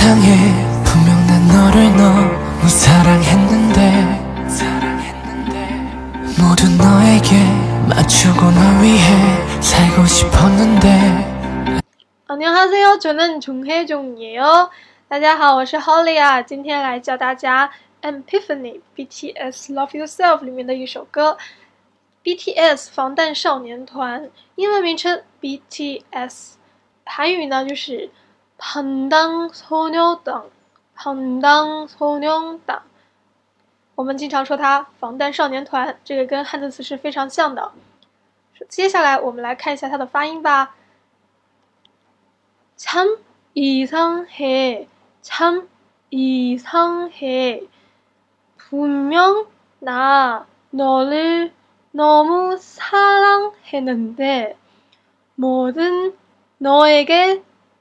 세상에 분명 난 너를 너무 사랑했는데 사랑했는데 모두 너에게 맞추고 널 위해 살고 싶었는데 안녕하세요，저는종혜종이에요。大家好，我是 Holly 啊，今天来教大家 Epiphany BTS Love Yourself 里面的一首歌。BTS 防弹少年团，英文名称 BTS，韩语呢就是 防弹소녀 단， 防弹소녀 단。 我们经常说它防弹少年团，这个跟汉字词是非常像的。接下来我们来看一下它的发音吧。참 이상해. 참 이상해. 분명 나 너를 너무 사랑했는데 뭐든 너에게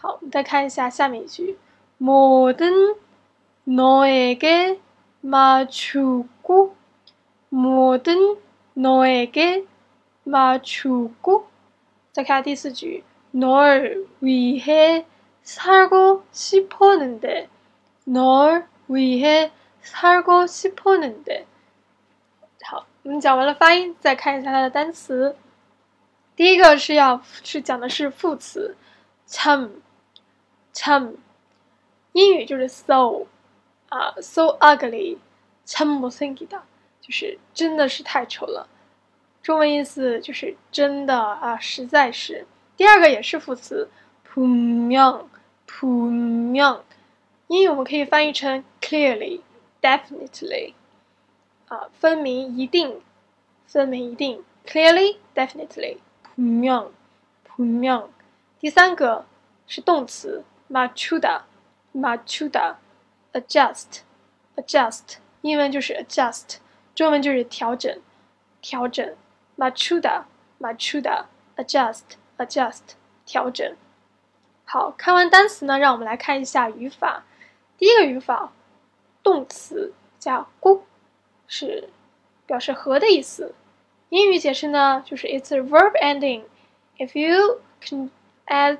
好，我们再看一下下面一句 모든 너에게 맞추고 모든 너에게 맞추고 再看第四句널 위해 살고 싶었는데 널 위해 살고 싶었는데 好，我们讲完了发音，再看一下它的单词。第一个是要是讲的是副词，참， 참，英语就是 so 啊，so ugly，참 못생기다，就是真的是太丑了。中文意思就是真的啊，实在是。第二个也是副词，분 명， 분 명， 英语我们可以翻译成 clearly，definitely，啊，分明一定，分明一定，clearly，definitely， 분 명， 분 명。 第三个是动词 ，machuda，machuda，adjust，adjust，英文就是 adjust，中文就是调整，调整，machuda，machuda，adjust。adjust 调整。好看完单词呢，让我们来看一下语法。第一个语法，动词加 gu 是表示和的意思。英语解释呢，就是 it's a verb ending. If you can add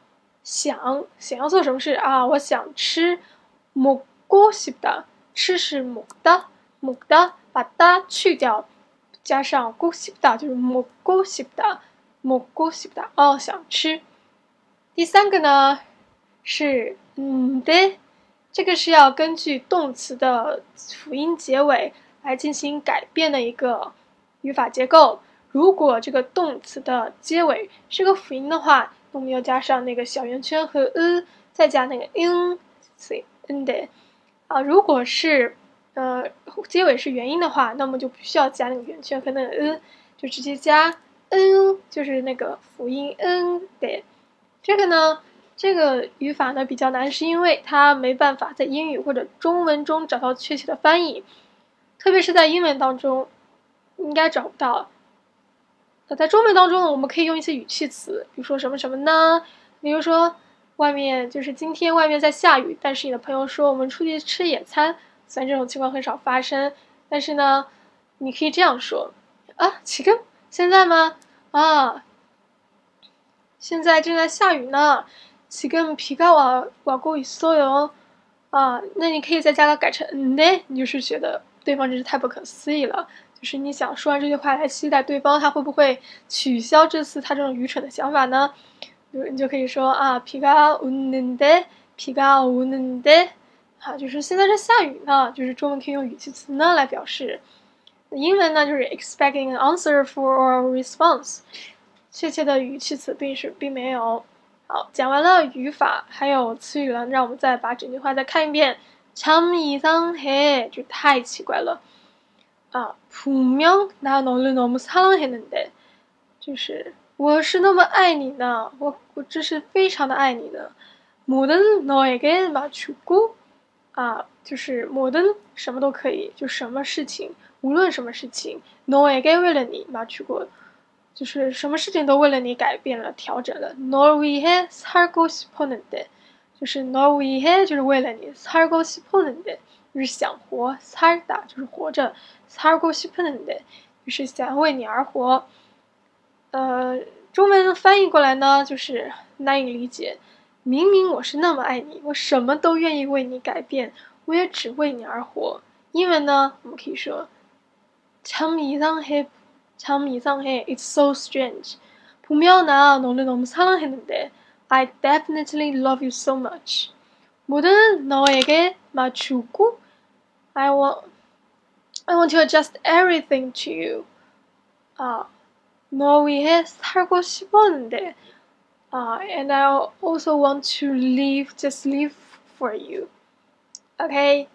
想想要做什么事啊？我想吃蘑菇是的，吃是蘑的蘑的，把哒去掉，加上菇是的，就是蘑菇是的蘑菇是的哦，想吃。第三个呢是嗯的，这个是要根据动词的辅音结尾来进行改变的一个语法结构。如果这个动词的结尾是个辅音的话，我们要加上那个小圆圈和 e，再加那个 in，所以 n 的。啊，如果是呃结尾是元音的话，那么就不需要加那个圆圈和那个 e，就直接加。n 就是那个辅音 n 的，这个呢，这个语法呢比较难，是因为它没办法在英语或者中文中找到确切的翻译，特别是在英文当中，应该找不到。那在中文当中呢，我们可以用一些语气词，比如说什么什么呢？比如说外面就是今天外面在下雨，但是你的朋友说我们出去吃野餐，虽然这种情况很少发生，但是呢，你可以这样说啊，起根。现在吗？啊，现在正在下雨呢。지금비가와와고있어 요。 啊，那你可以再加个改成嗯的，你就是觉得对方真是太不可思议了。 就是你想说完这句话来期待对方他会不会取消这次他这种愚蠢的想法呢？你就可以说啊，비가오는 데， 비가오는 데， 好，就是现在是下雨呢，就是中文可以用语气词呢来表示。英文呢就是 expecting an answer for a response，确切的语气词并是并没有。好，讲完了语法，还有词语了，让我们再把整句话再看一遍。참이상 해， 就太奇怪了。 啊，분명나너를너무사랑했는 데， 就是我是那么爱你呢，我我这是非常的爱你的。모든너에게맞추 고， 啊，就是모든什么都可以，就什么事情，无论什么事情，너에게为了你맞추 고， 就是什么事情都为了你改变了、调整了。너위해살고싶었는 데， 就是너위해就是为了你，살고싶었는 데。 就是想活，살다就是活着，살고싶었는 데， 就是想为你而活。呃，中文翻译过来呢，就是难以理解。明明我是那么爱你，我什么都愿意为你改变，我也只为你而活。英文呢，我们可以说，참이상 해， 참이상 해。 It's so strange. 분명나너를너무사랑했는 데, I definitely love you so much. 모든너에게맞추고 I want, I want to adjust everything to you. 아, 너 위해 살고 싶었는데. Uh, and I also want to live, just live for you. Okay.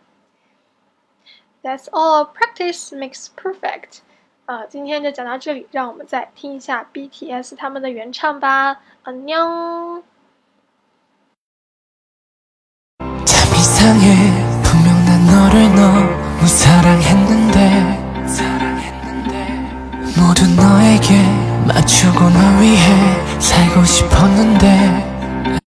That's all. Practice makes perfect. 啊，今天就讲到这里，让我们再听一下 BTS 他们的原唱吧。안녕 너를 너무 사랑했는데 모두 너에게 맞추고 널 위해 살고 싶었는데